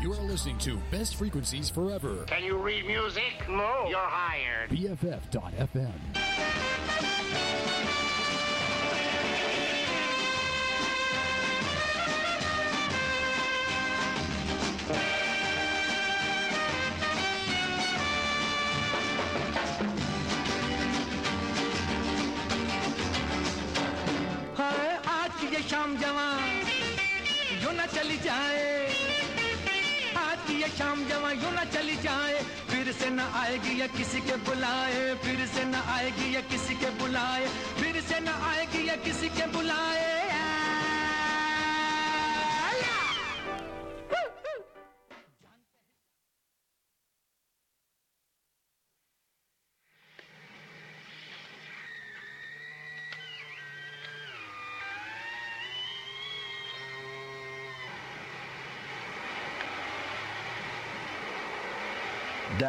You are listening to Best Frequencies Forever. Can you read music? No. You're hired. BFF.FM. हाय आज की ये शाम जवां यूं न चली जाए आज की ये शाम जवा यूँ ना चली जाए। फिर से ना आएगी या किसी के बुलाए। फिर से न आएगी या किसी के बुलाए। फिर से न आएगी या किसी के बुलाए।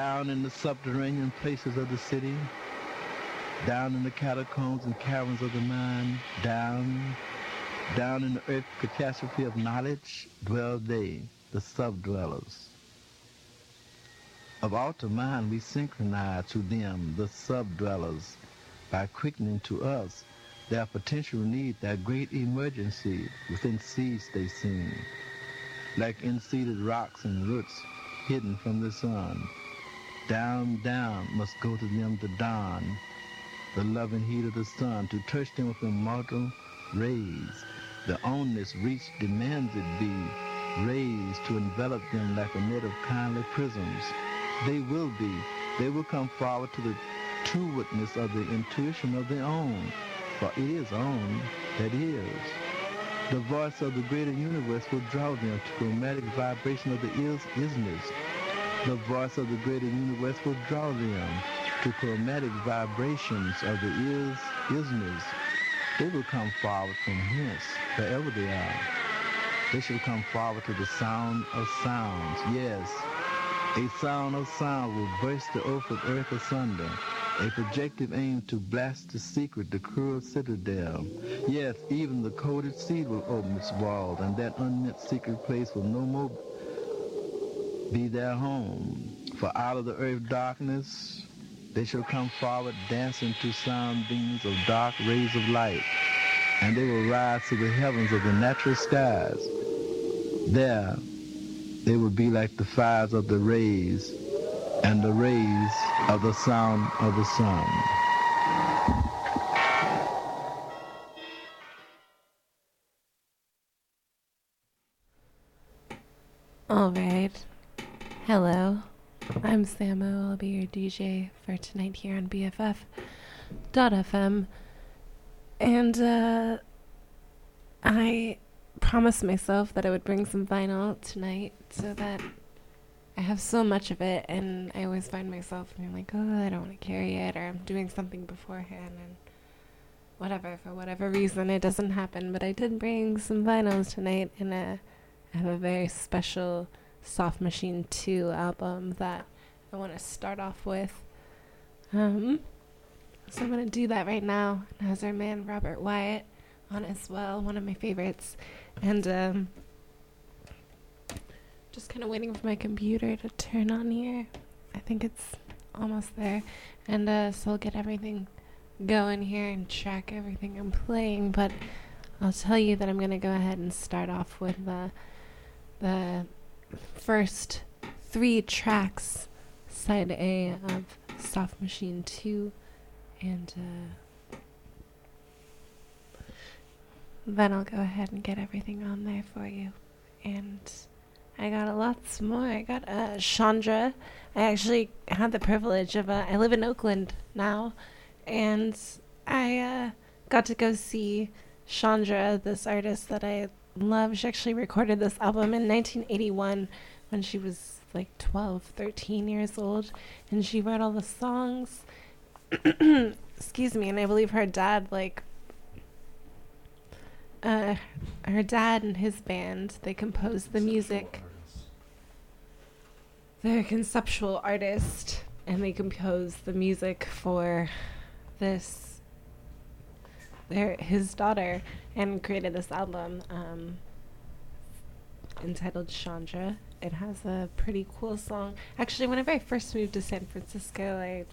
Down in the subterranean places of the city, down in the catacombs and caverns of the mind, down, down in the earth catastrophe of knowledge, dwell they, the sub-dwellers. Of outer mind we synchronize to them, the sub-dwellers, by quickening to us their potential need, that great emergency within seeds they seem, like inseeded rocks and roots hidden from the sun. Down, down must go to them the dawn, the loving heat of the sun, to touch them with immortal rays. The onus reach demands it be raised to envelop them like a net of kindly prisms. They will be, they will come forward to the true witness of the intuition of their own, for it is own that is. The voice of the greater universe will draw them to the chromatic vibration of the is isness. The voice of the greater universe will draw them to chromatic vibrations of the is isness. They will come forward from hence, wherever they are. They shall come forward to the sound of sounds. Yes, a sound of sound will burst the earth of earth asunder. A projective aim to blast the secret, the cruel citadel. Yes, even the coded seed will open its walls, and that unmet secret place will no more be their home. For out of the earth darkness, they shall come forward dancing to sound beams of dark rays of light, and they will rise to the heavens of the natural skies. There, they will be like the fires of the rays and the rays of the sound of the sun. Hello. I'm Samo. I'll be your DJ for tonight here on BFF.fm. And uh, I promised myself that I would bring some vinyl tonight so that I have so much of it, and I always find myself being like, oh, I don't want to carry it, or I'm doing something beforehand, and whatever, for whatever reason, it doesn't happen. But I did bring some vinyls tonight, and uh, I have a very special Soft Machine 2 album that I want to start off with. Um, so I'm going to do that right now. It has our man Robert Wyatt on as well, one of my favorites. And um, just kind of waiting for my computer to turn on here. I think it's almost there. And uh, so I'll get everything going here and track everything I'm playing. But I'll tell you that I'm going to go ahead and start off with the, the first three tracks, side A of Soft Machine 2. And uh, then I'll go ahead and get everything on there for you. And I got a lots more. I got uh, Chandra. I actually had the privilege of, uh, I live in Oakland now, and I uh, got to go see Chandra, this artist that I love. She actually recorded this album in 1981 when she was like 12, 13 years old, and she wrote all the songs. Excuse me, and I believe her dad, like, uh, her dad and his band, they composed the music. They're a conceptual artist, and they composed the music for this. Their his daughter, and created this album. Um, entitled Chandra. It has a pretty cool song. Actually, whenever I first moved to San Francisco, I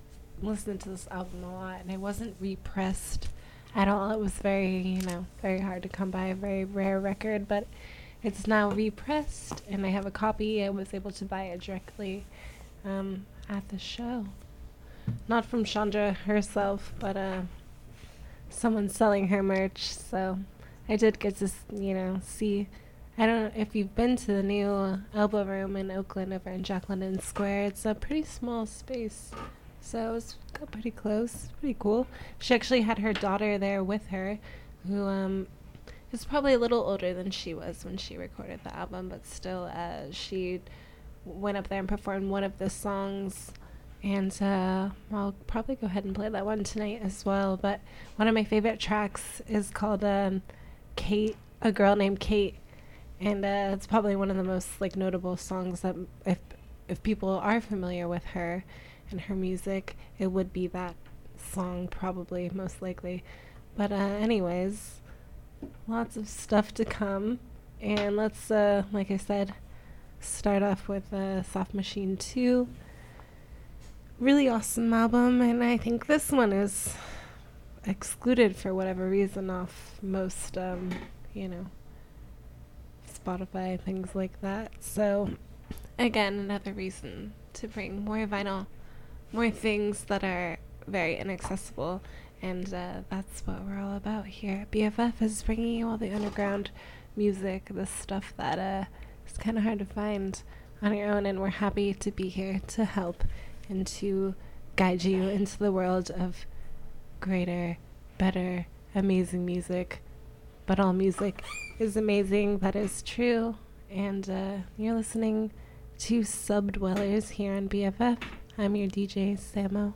listened to this album a lot, and it wasn't repressed at all. It was very, you know, very hard to come by, a very rare record, but it's now repressed, and I have a copy. I was able to buy it directly um, at the show. Not from Chandra herself, but uh, someone selling her merch. So I did get to, you know, see. I don't know if you've been to the new Elbow Room in Oakland over in Jack London Square. It's a pretty small space. So it was got pretty close, pretty cool. She actually had her daughter there with her, who um, is probably a little older than she was when she recorded the album, but still, uh, she went up there and performed one of the songs. And uh, I'll probably go ahead and play that one tonight as well. But one of my favorite tracks is called um, "Kate," a girl named Kate, and uh, it's probably one of the most like notable songs that if if people are familiar with her and her music, it would be that song probably most likely. But uh, anyways, lots of stuff to come, and let's uh, like I said, start off with uh, Soft Machine Two. Really awesome album, and I think this one is excluded for whatever reason off most, um, you know, Spotify, things like that. So, again, another reason to bring more vinyl, more things that are very inaccessible, and uh, that's what we're all about here. BFF is bringing you all the underground music, the stuff that uh, is kind of hard to find on your own, and we're happy to be here to help and to guide you into the world of greater, better, amazing music. But all music is amazing, that is true. And uh, you're listening to Subdwellers here on BFF. I'm your DJ, Samo.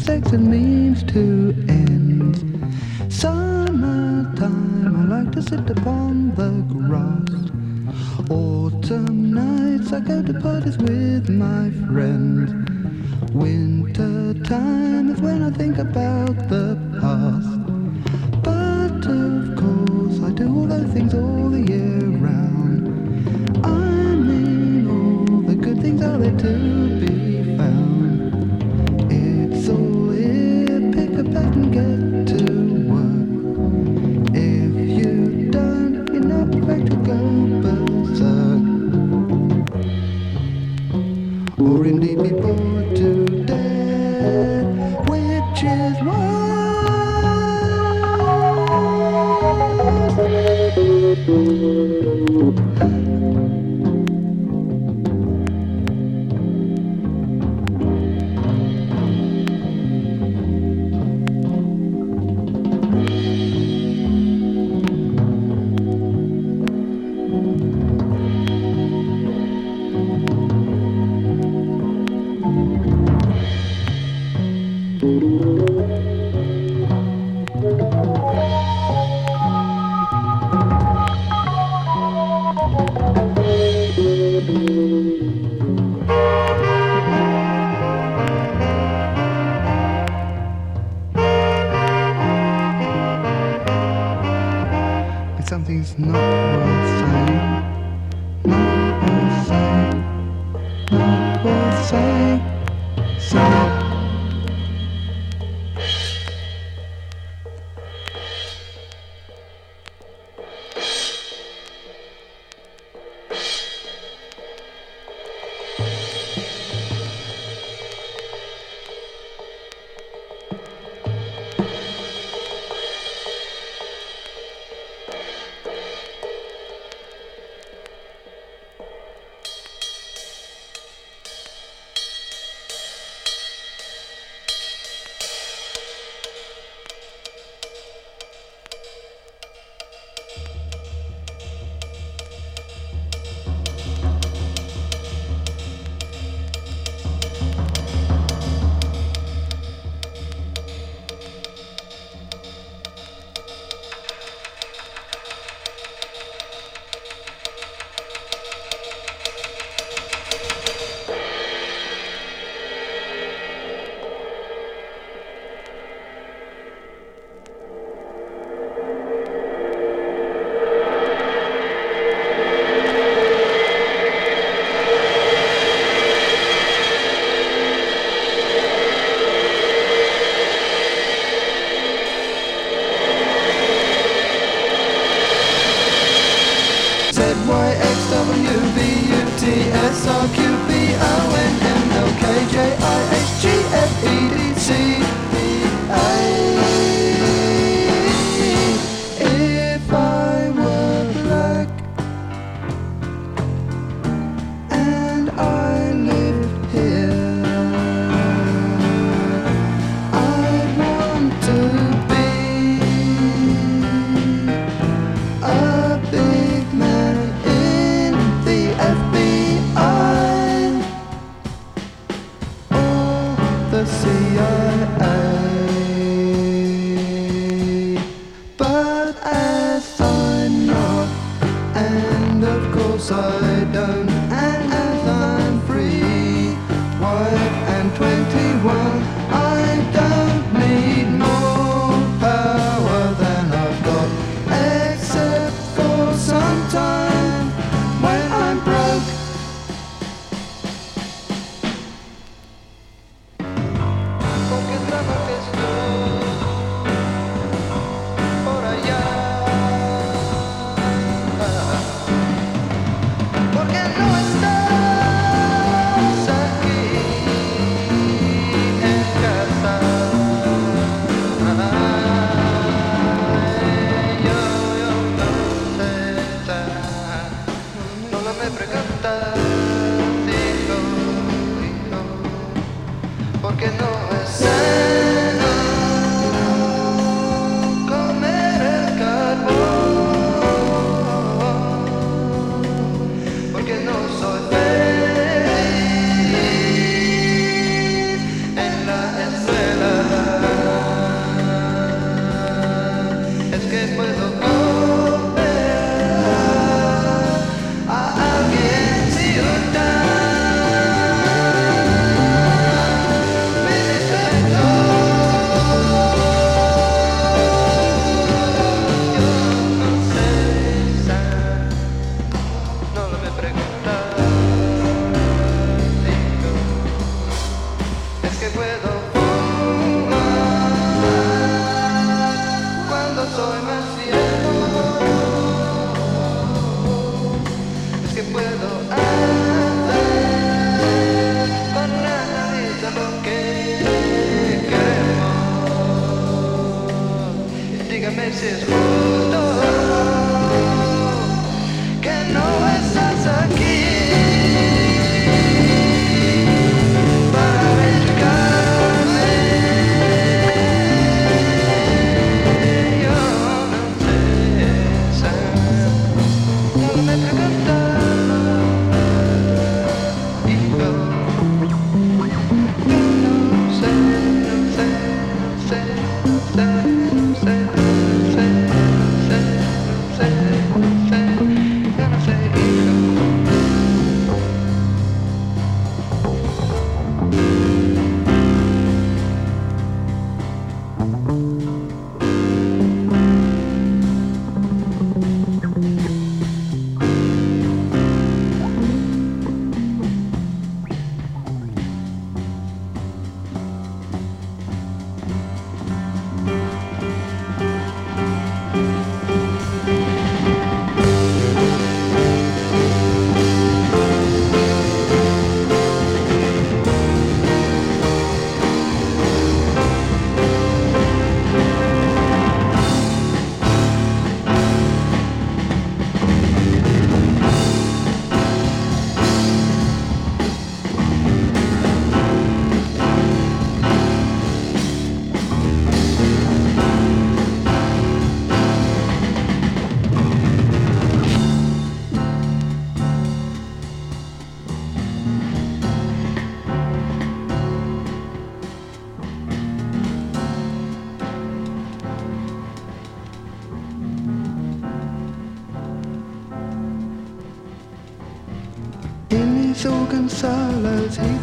sex and means to end. Summertime, I like to sit upon the grass. Autumn nights, I go to parties with. salads. He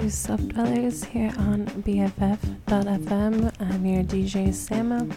to Sub Dwellers here on BFF.fm. I'm your DJ Samo.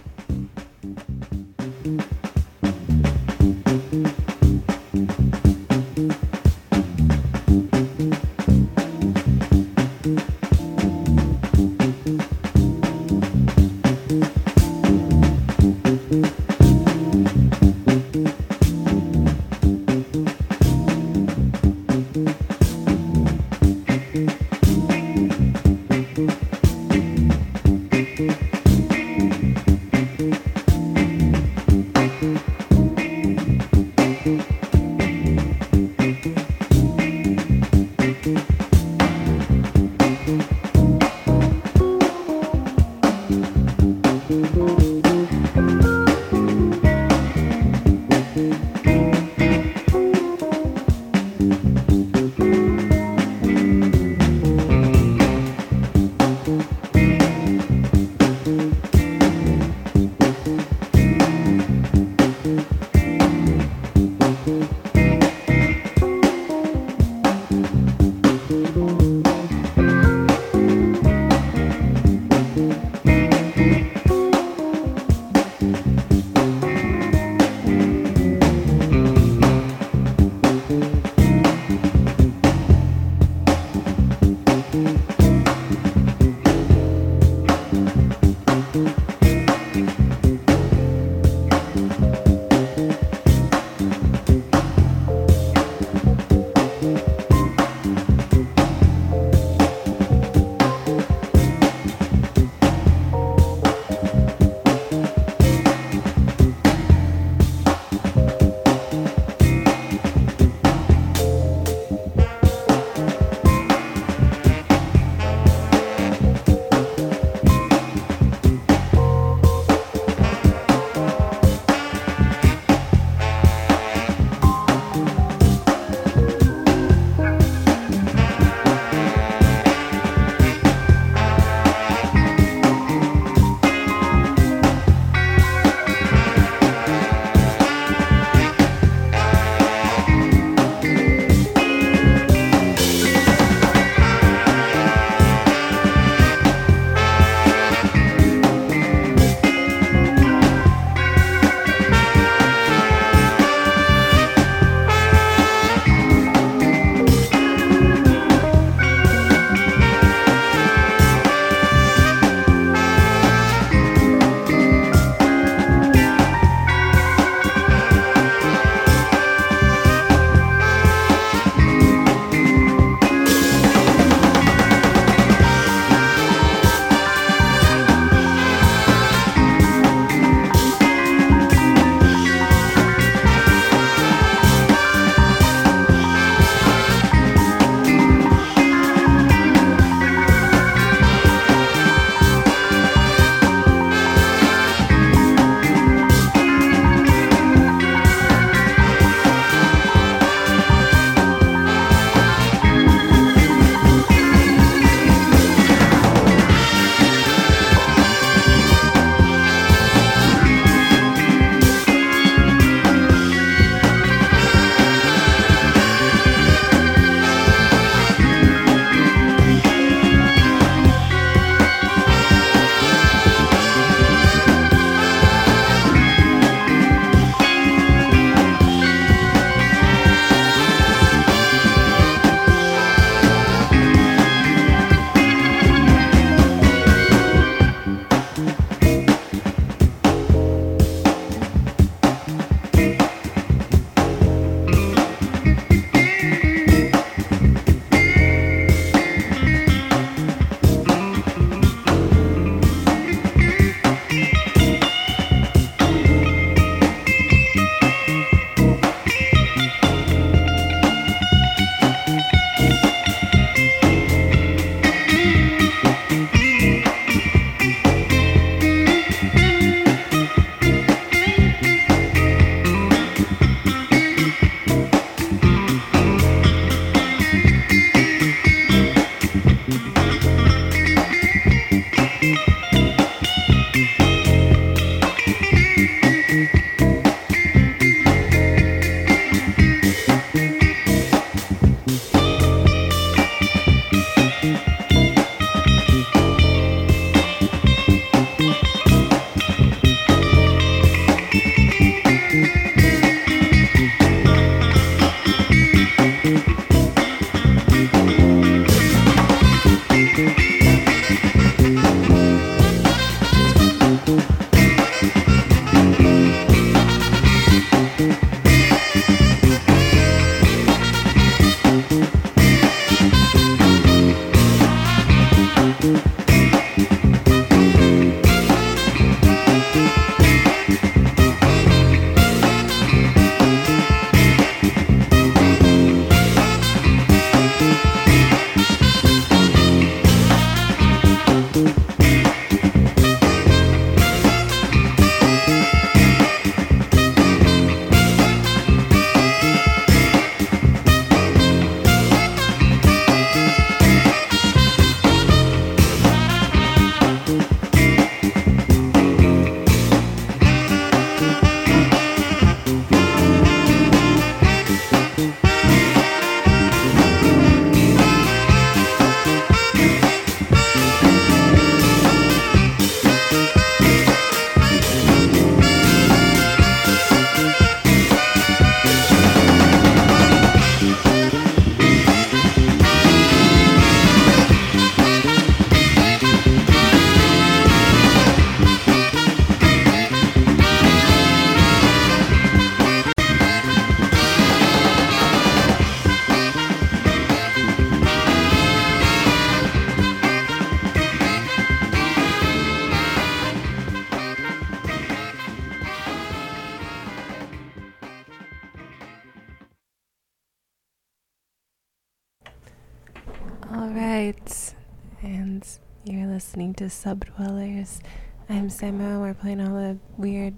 Listening to Subdwellers. I'm Samo. We're playing all the weird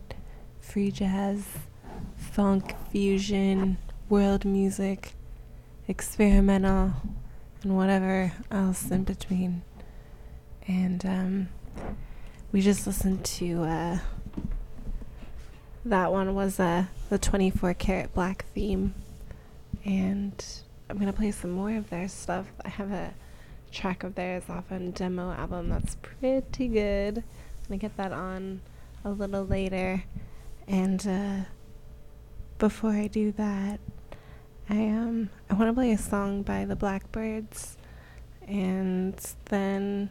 free jazz, funk, fusion, world music, experimental, and whatever else in between. And um, we just listened to uh, that one was uh, the 24 karat black theme, and I'm gonna play some more of their stuff. I have a track of theirs off a demo album that's pretty good. I'm gonna get that on a little later, and uh, before I do that, I um I want to play a song by the Blackbyrds, and then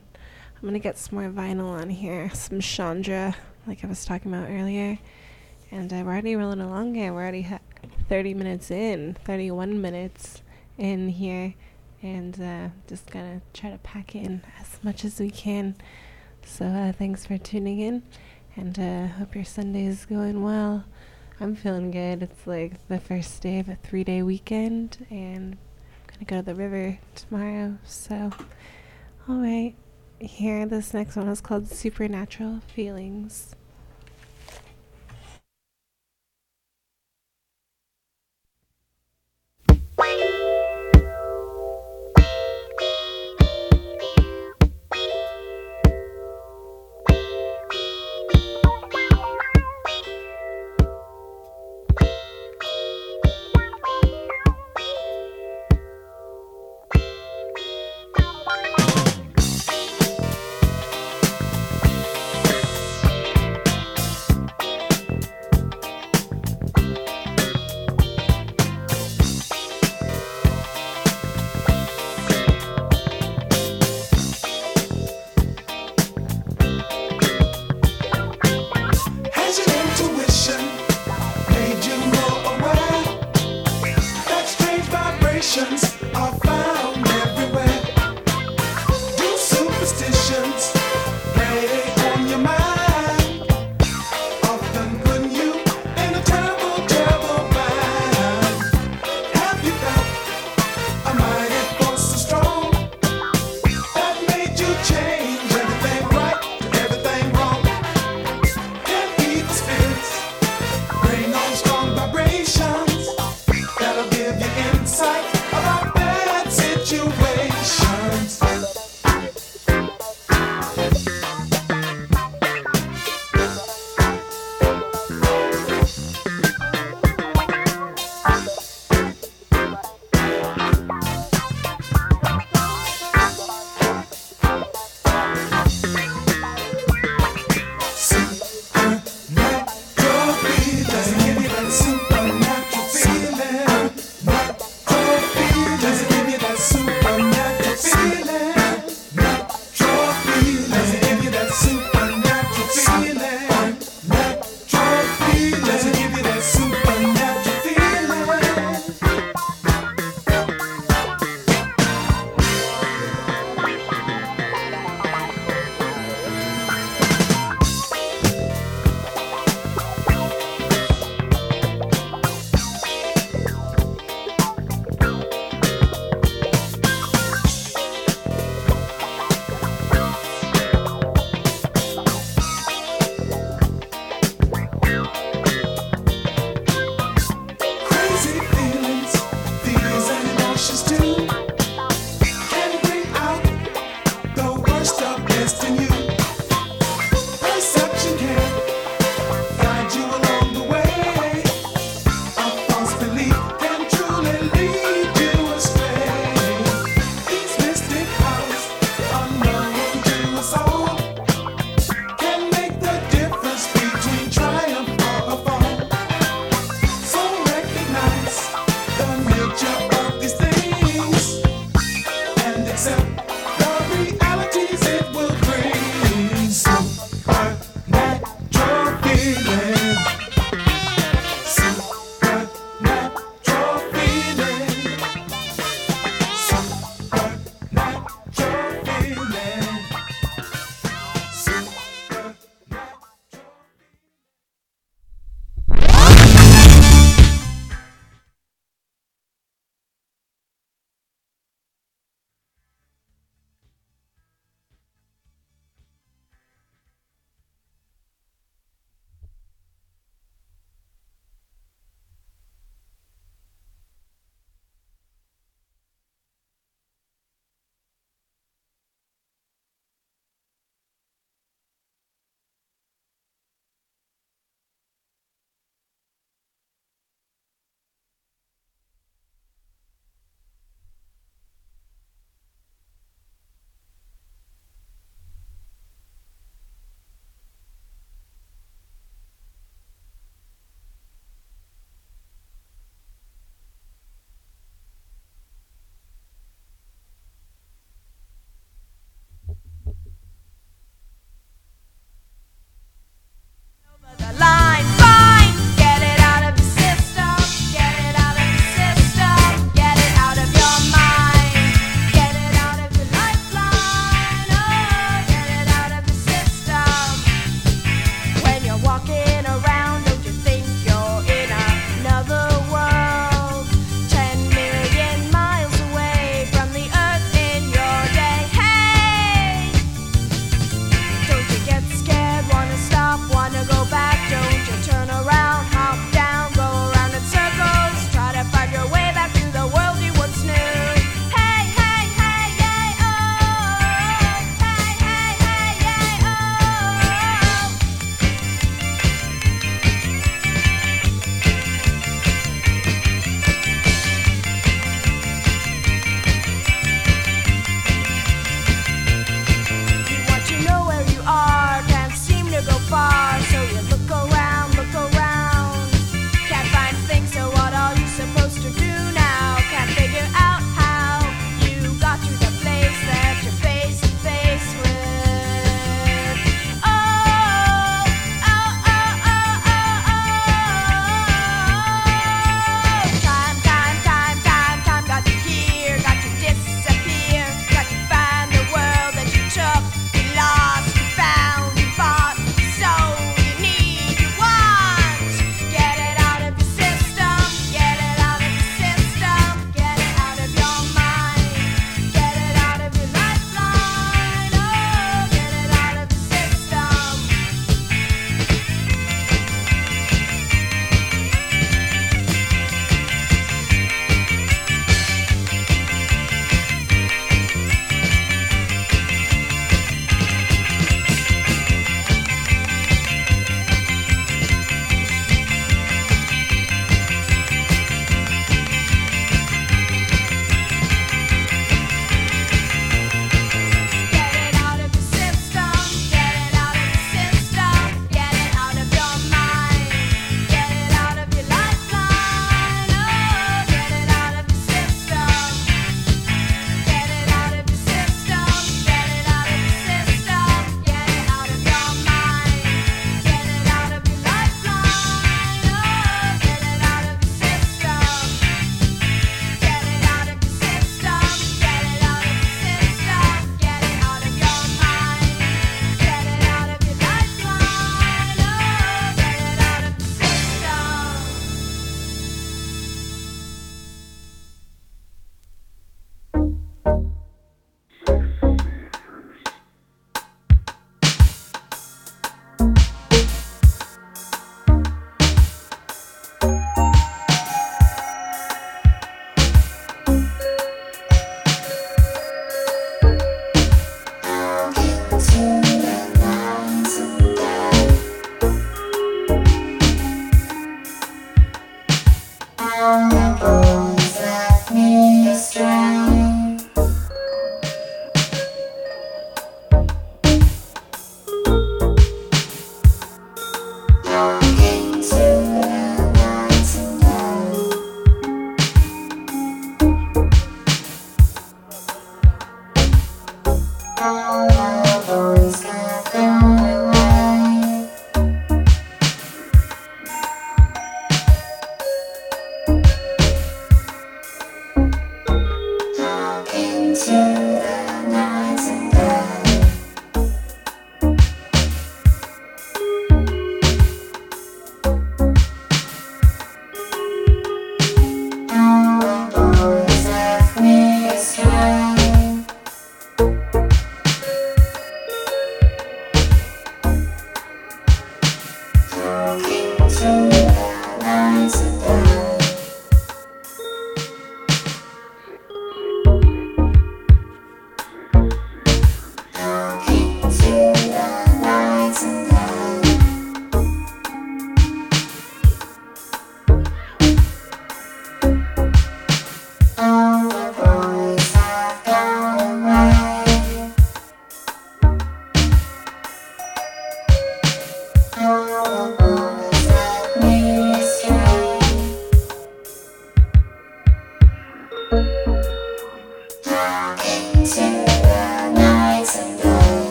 I'm gonna get some more vinyl on here, some Chandra, like I was talking about earlier, and uh, we're already rolling along here. We're already ha- 30 minutes in, 31 minutes in here, and uh, just gonna try to pack in as much as we can. So uh, thanks for tuning in, and uh, hope your Sunday is going well. I'm feeling good. It's like the first day of a three day weekend, and I'm gonna go to the river tomorrow. So, alright. Here, this next one is called Supernatural Feelings.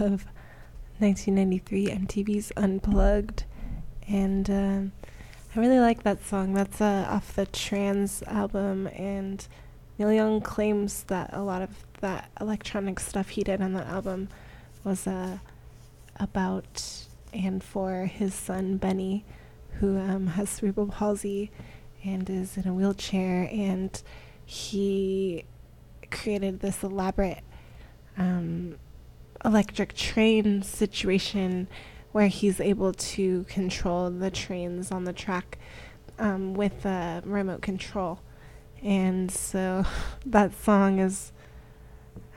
Of 1993 MTV's Unplugged. And um, I really like that song. That's uh, off the Trans album. And Neil Young claims that a lot of that electronic stuff he did on that album was uh, about and for his son Benny, who um, has cerebral palsy and is in a wheelchair. And he created this elaborate um, electric train situation where he's able to control the trains on the track um, with a remote control. And so that song is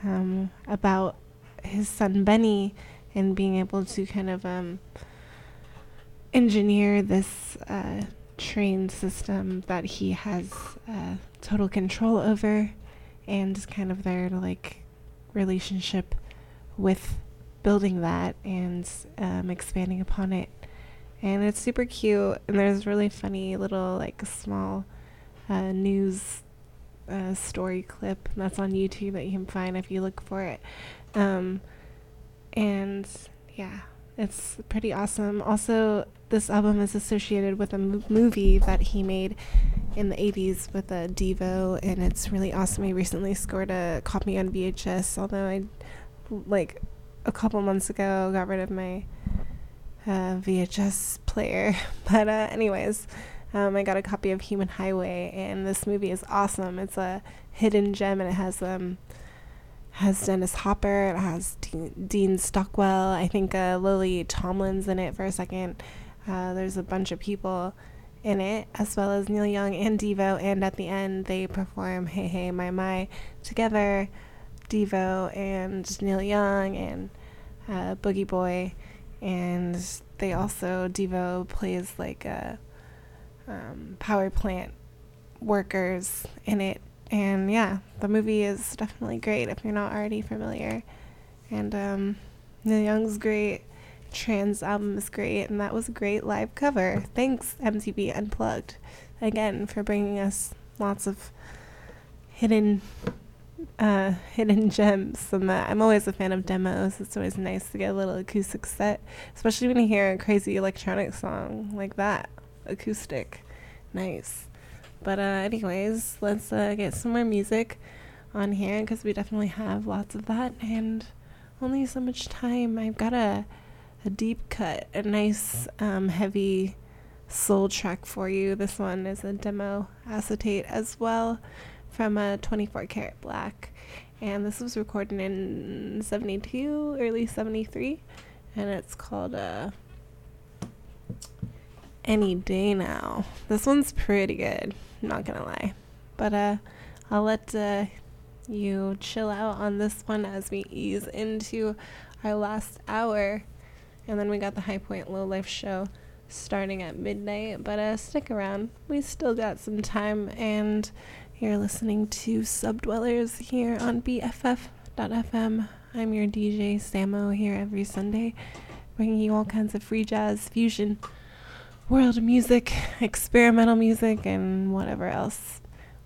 um, about his son Benny and being able to kind of um, engineer this uh, train system that he has uh, total control over and kind of their like relationship with building that and um, expanding upon it. And it's super cute, and there's really funny little like small uh, news uh, story clip that's on YouTube that you can find if you look for it. Um, and yeah, it's pretty awesome. Also, this album is associated with a m- movie that he made in the 80s with a Devo, and it's really awesome. He recently scored a copy on VHS, although I, like, a couple months ago got rid of my uh, VHS player. But, uh, anyways, um, I got a copy of Human Highway, and this movie is awesome. It's a hidden gem, and it has, um, has Dennis Hopper, it has Dean, Stockwell, I think uh, Lily Tomlin's in it for a second. Uh, there's a bunch of people in it, as well as Neil Young and Devo, and at the end they perform Hey Hey My My together. Devo and Neil Young and uh, Booji Boy, and they also Devo plays like a um, power plant workers in it and yeah, the movie is definitely great if you're not already familiar. And um, Neil Young's great. Trans album is great, and that was a great live cover. Thanks, MTV Unplugged, again for bringing us lots of hidden, uh, hidden gems. And I'm always a fan of demos. It's always nice to get a little acoustic set, especially when you hear a crazy electronic song like that, acoustic. Nice. But uh, anyways, let's uh, get some more music on here because we definitely have lots of that and only so much time. I've got a a deep cut, a nice um, heavy soul track for you. This one is a demo acetate as well from a 24 karat black, and this was recorded in 72, early 73, and it's called uh, Any Day Now. This one's pretty good not gonna lie. But uh, I'll let uh, you chill out on this one as we ease into our last hour. And then we got the High Point Low Life show starting at midnight. But uh, stick around, we still got some time. And you're listening to Subdwellers here on BFF.fm. I'm your DJ Samo here every Sunday, bringing you all kinds of free jazz, fusion, world music, experimental music, and whatever else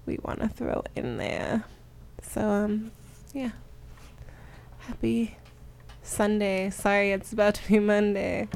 we want to throw in there. So, um, yeah. Happy Sunday. Sorry, it's about to be Monday.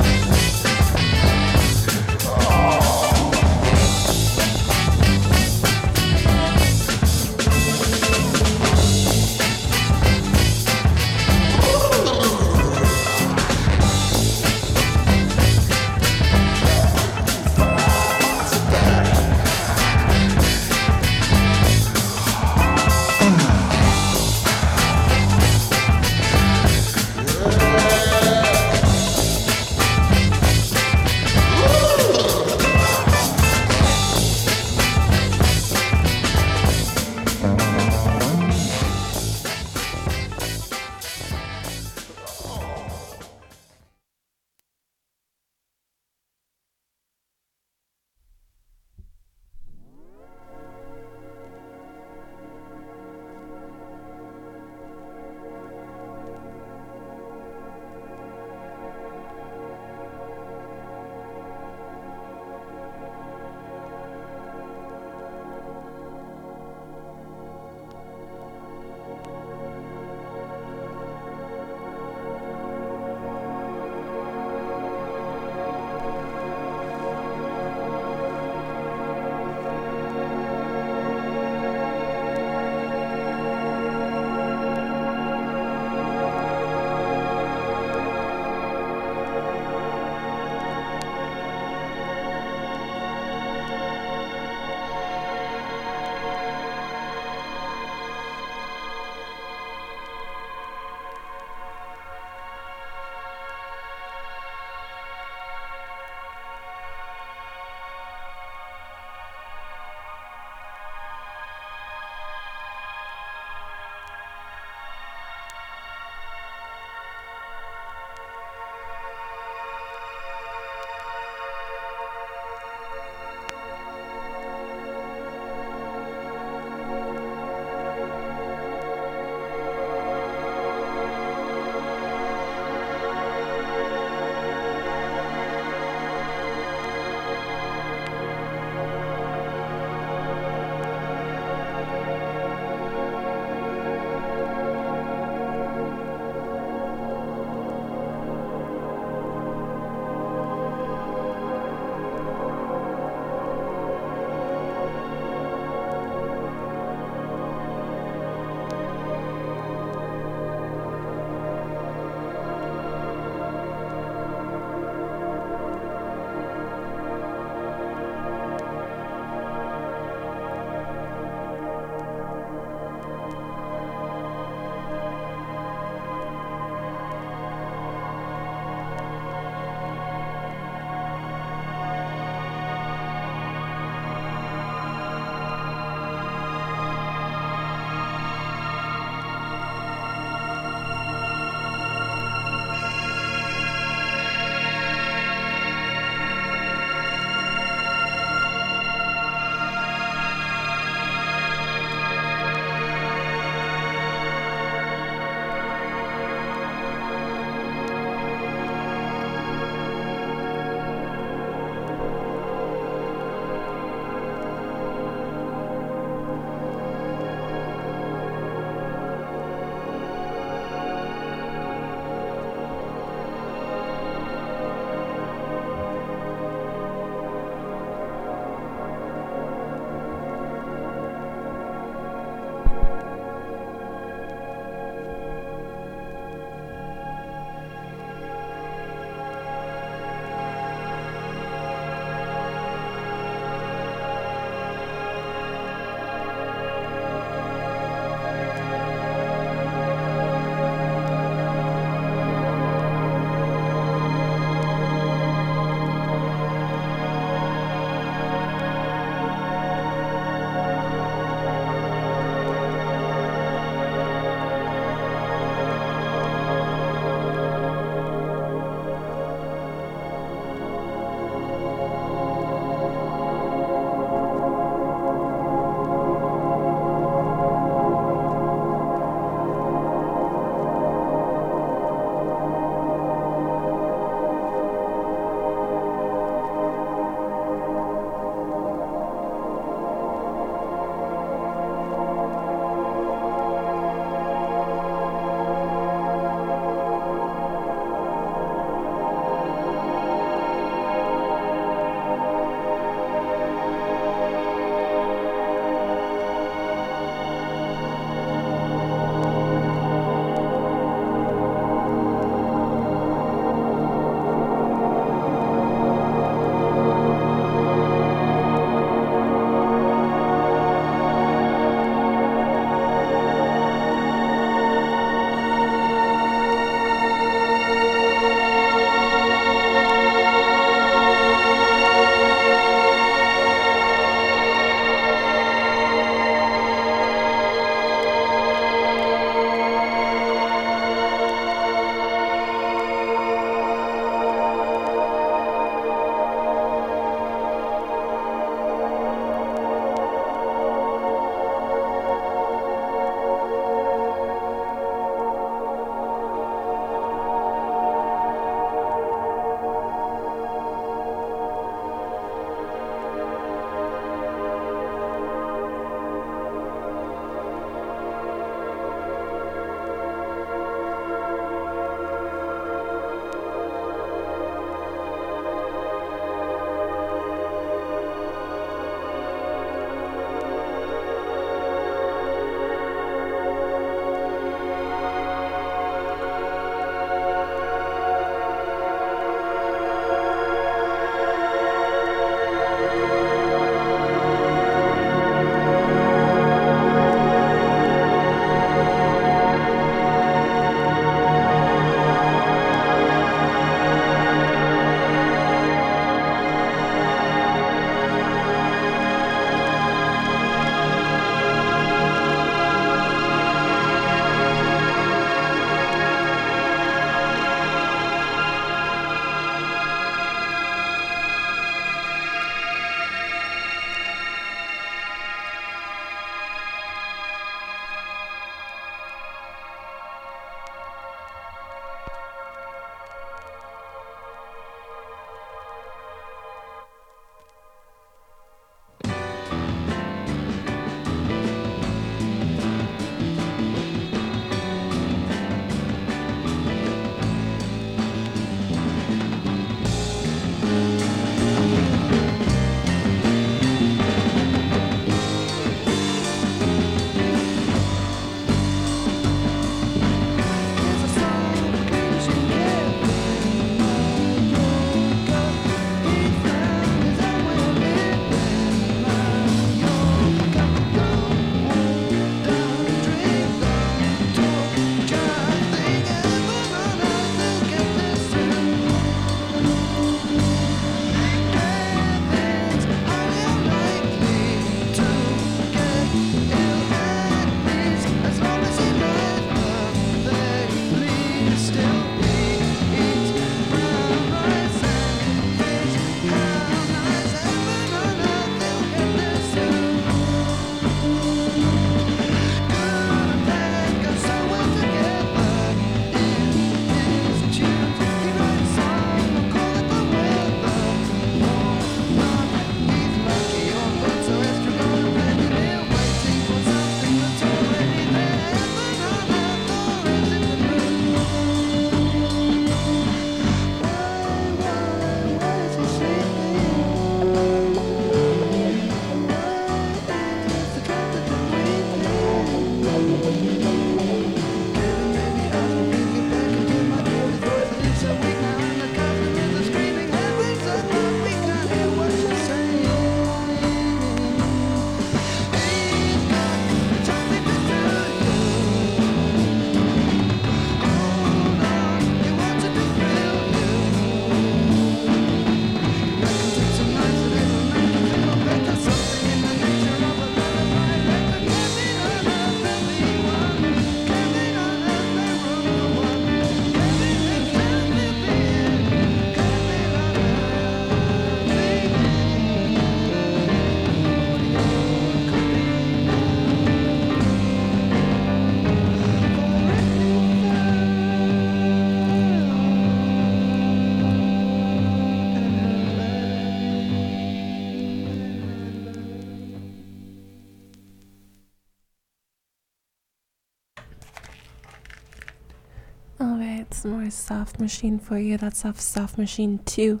Soft Machine for you. That's off Soft Machine 2,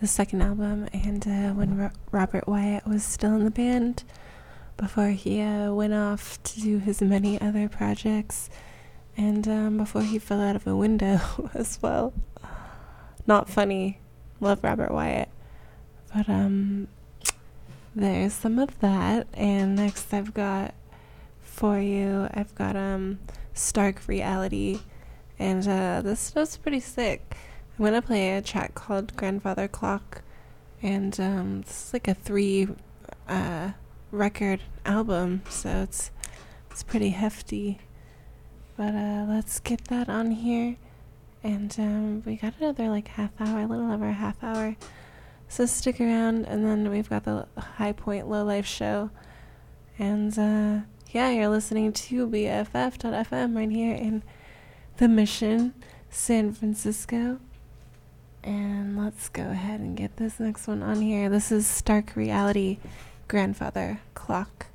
the second album, and uh, when Ro- Robert Wyatt was still in the band before he uh, went off to do his many other projects and um, before he fell out of a window as well. Not funny. Love Robert Wyatt. But um there's some of that and next I've got for you I've got um Stark Reality and uh this stuff's pretty sick. I'm gonna play a track called Grandfather Clock and um this is like a three uh record album so it's it's pretty hefty. But uh, let's get that on here. And um, we got another like half hour, a little over a half hour. So stick around, and then we've got the High Point Low Life show. And uh, yeah, you're listening to BFF.FM right here in the Mission, San Francisco. And let's go ahead and get this next one on here. This is Stark Reality Grandfather Clock.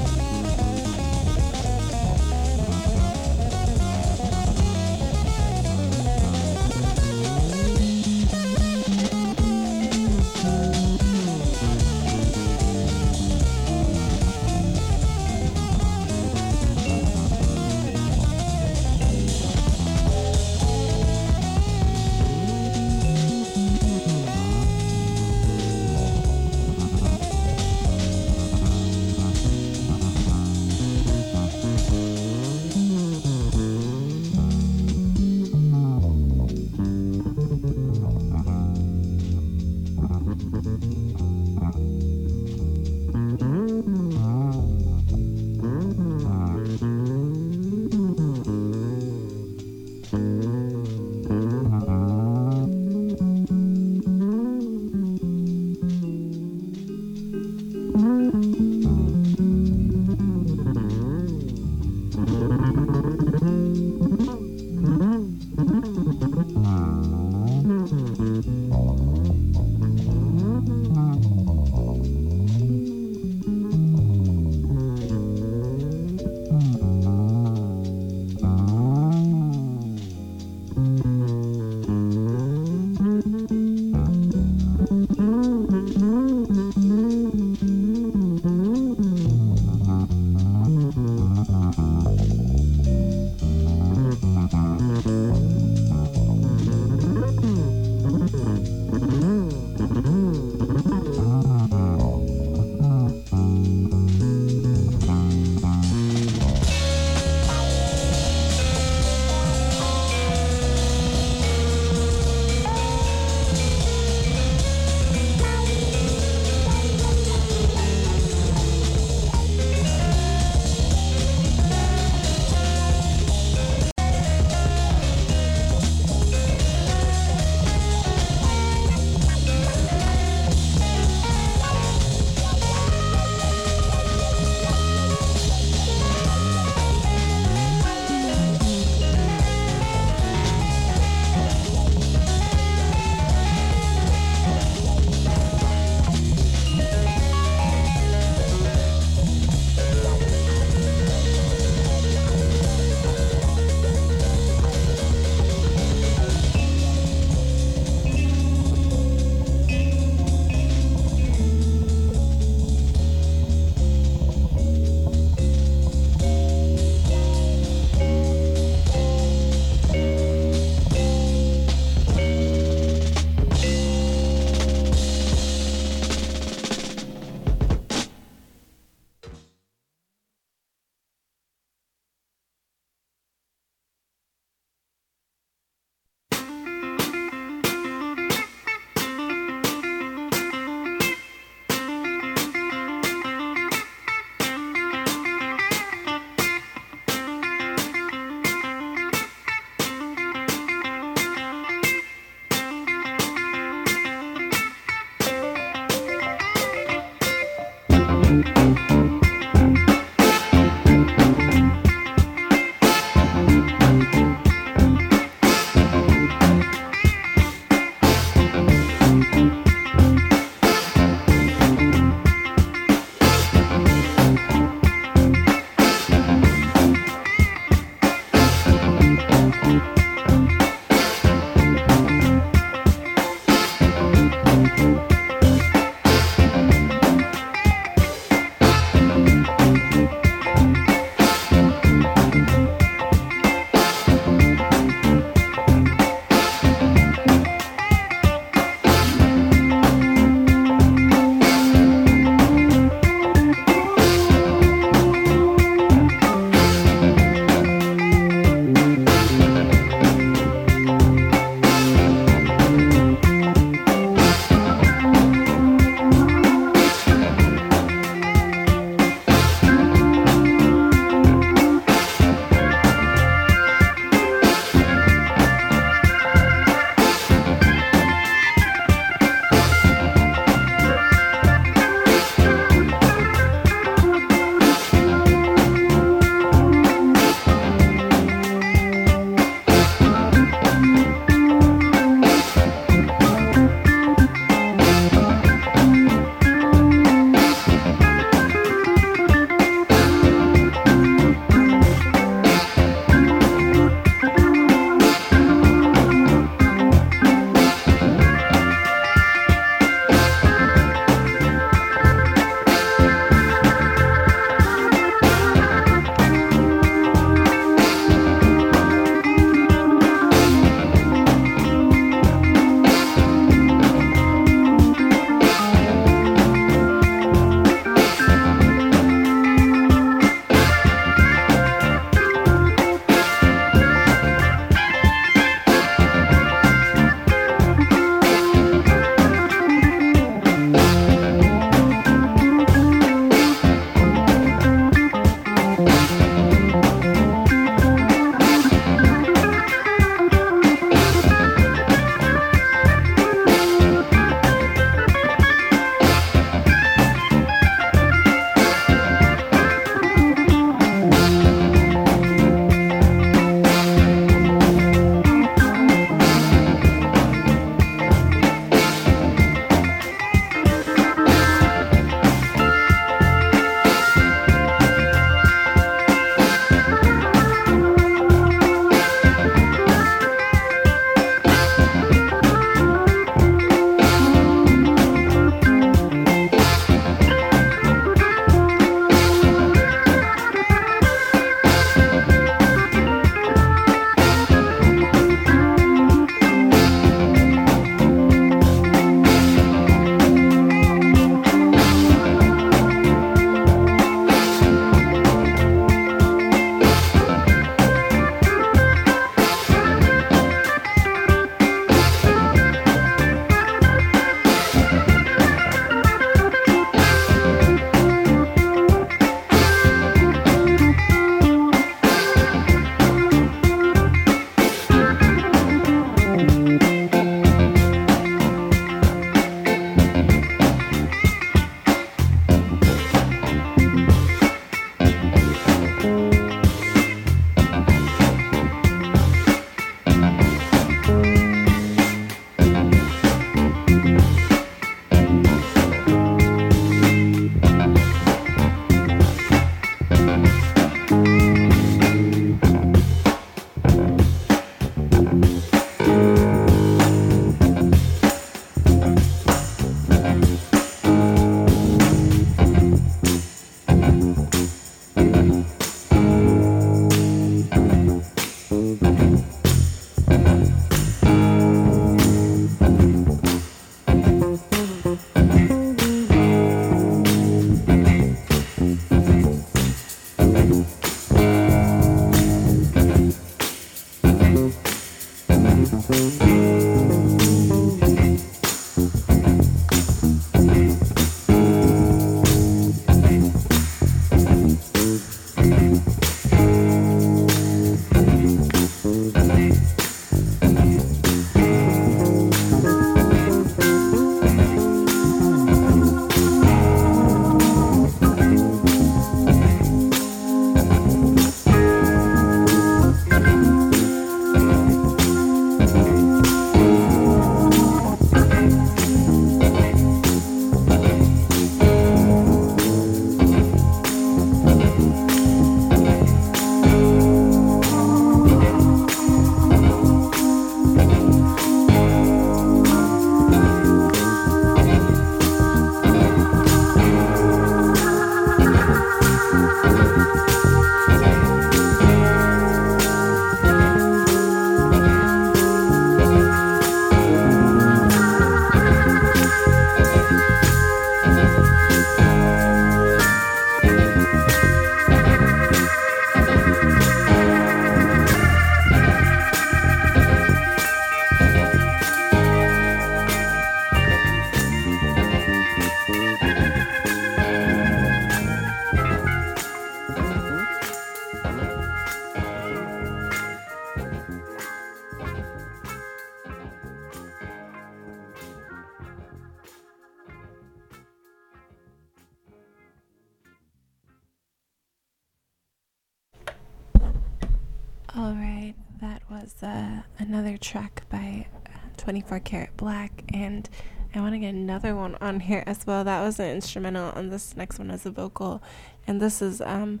Uh, another track by uh, 24 Karat Black, and I want to get another one on here as well. That was an instrumental, and this next one is a vocal. And this is um,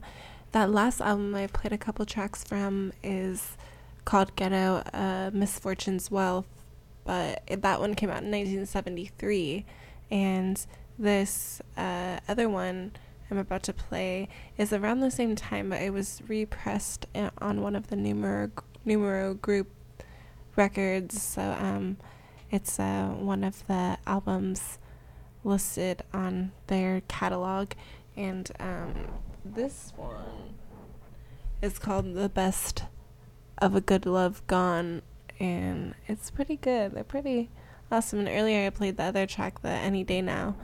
that last album I played a couple tracks from is called Ghetto uh, Misfortune's Wealth, but it, that one came out in 1973, and this uh, other one I'm about to play is around the same time, but it was repressed uh, on one of the numero numero group records. So um, it's uh, one of the albums listed on their catalog, and um, this one is called "The Best of a Good Love Gone," and it's pretty good. They're pretty awesome. And earlier I played the other track, the "Any Day Now,"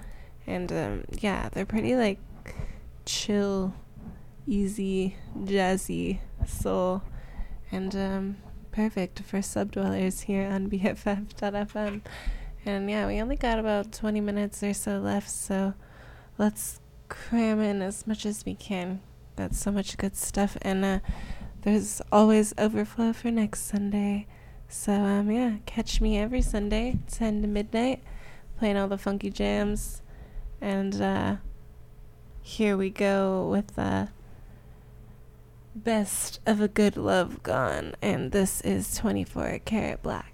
and um, yeah, they're pretty like chill, easy, jazzy soul, and um, perfect for subdwellers here on BFF.fm. And yeah, we only got about 20 minutes or so left, so let's cram in as much as we can. Got so much good stuff, and uh, there's always overflow for next Sunday. So um, yeah, catch me every Sunday, 10 to midnight, playing all the funky jams, and uh, here we go with the best of a good love gone, and this is 24 Karat Black.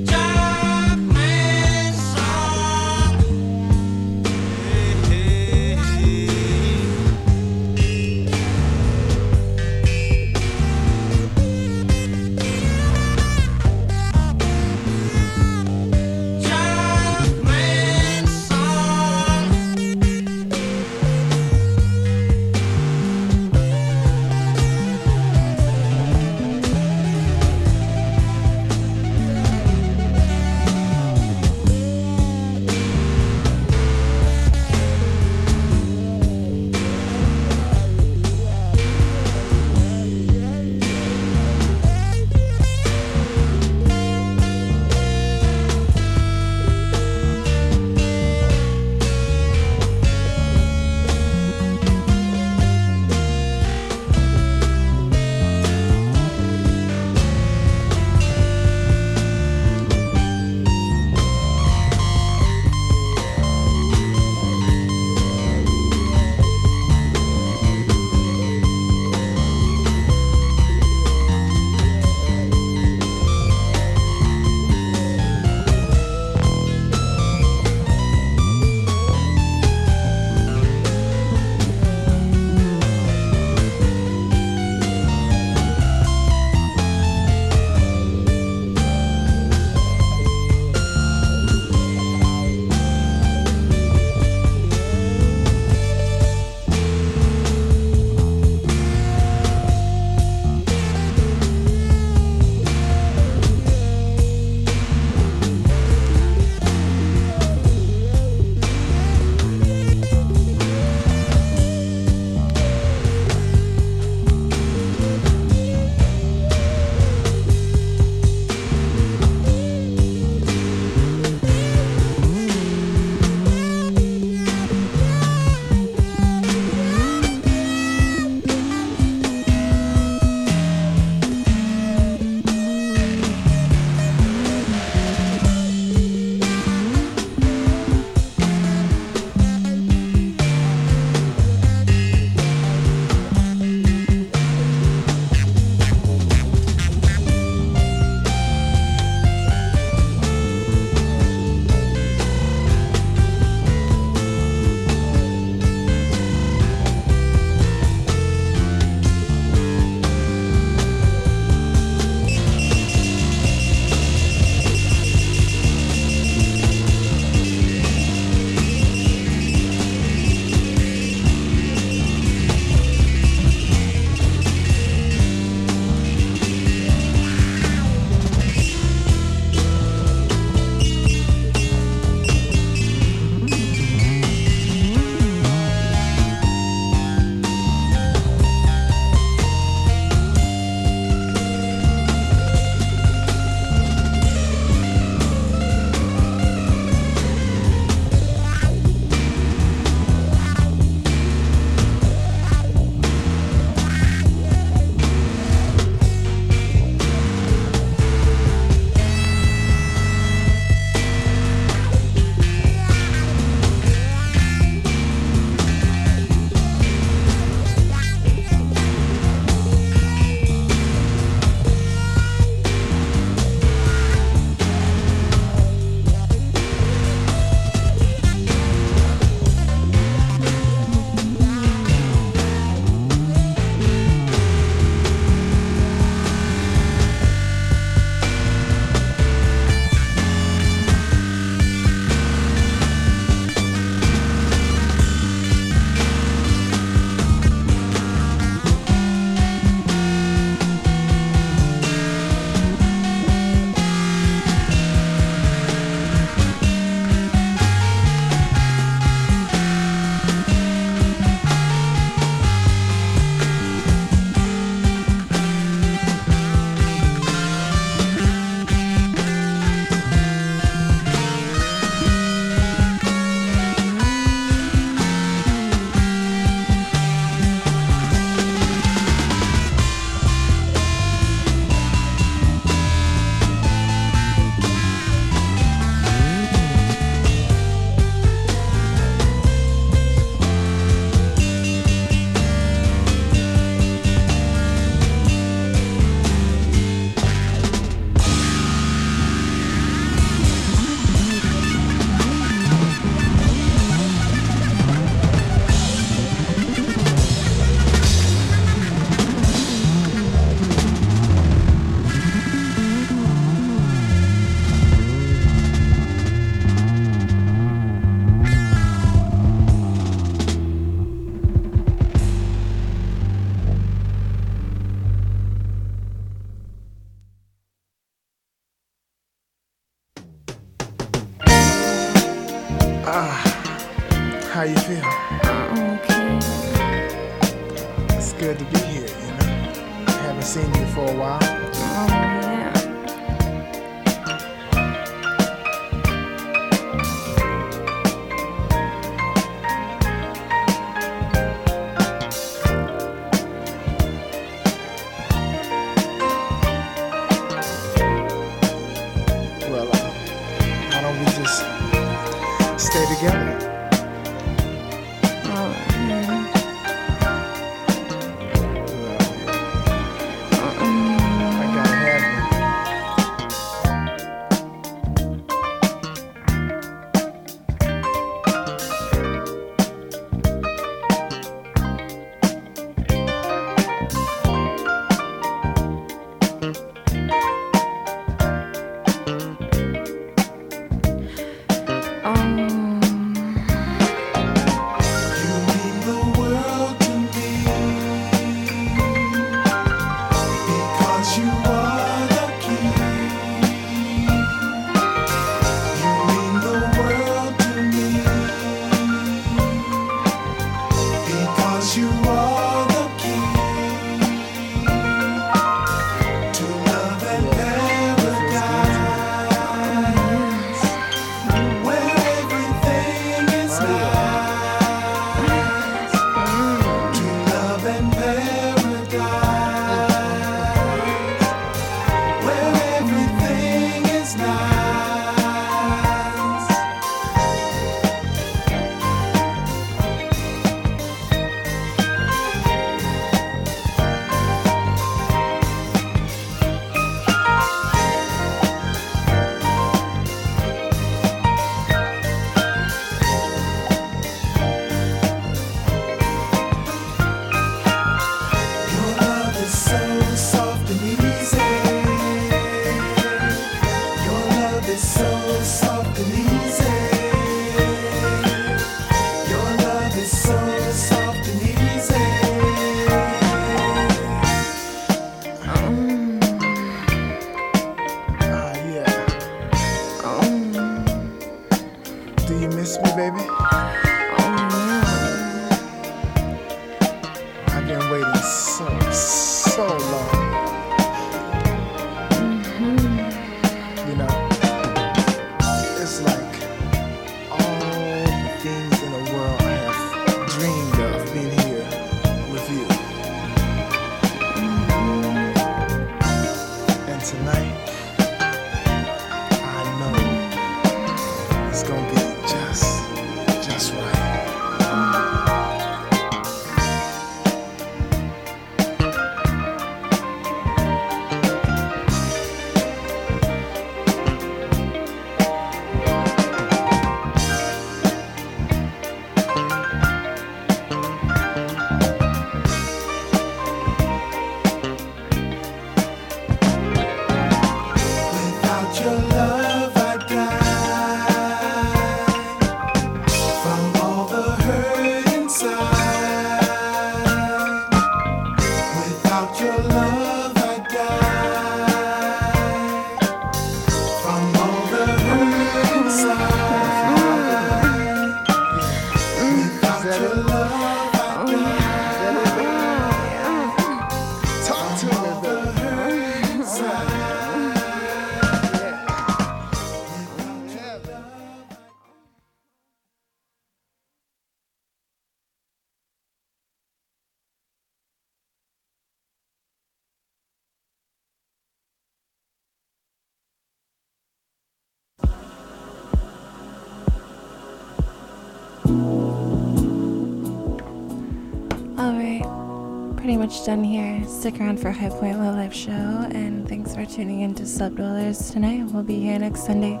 much done here. Stick around for High Point Low Life Show, and thanks for tuning in to Sub Dwellers tonight. We'll be here next Sunday,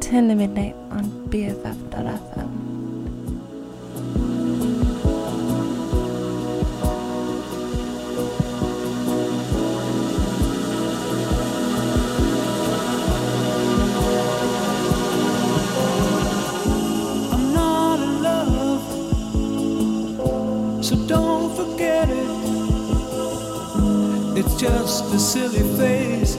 10 to midnight on BFF.fm. so don't forget it. It's just a silly face.